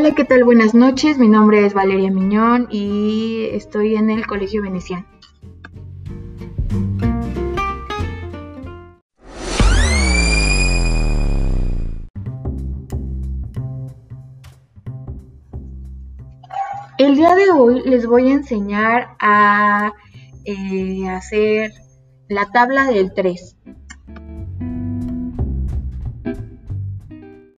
Hola, ¿qué tal? Buenas noches. Mi nombre es Valeria Miñón y estoy en el Colegio Veneciano. El día de hoy les voy a enseñar a eh, hacer la tabla del 3.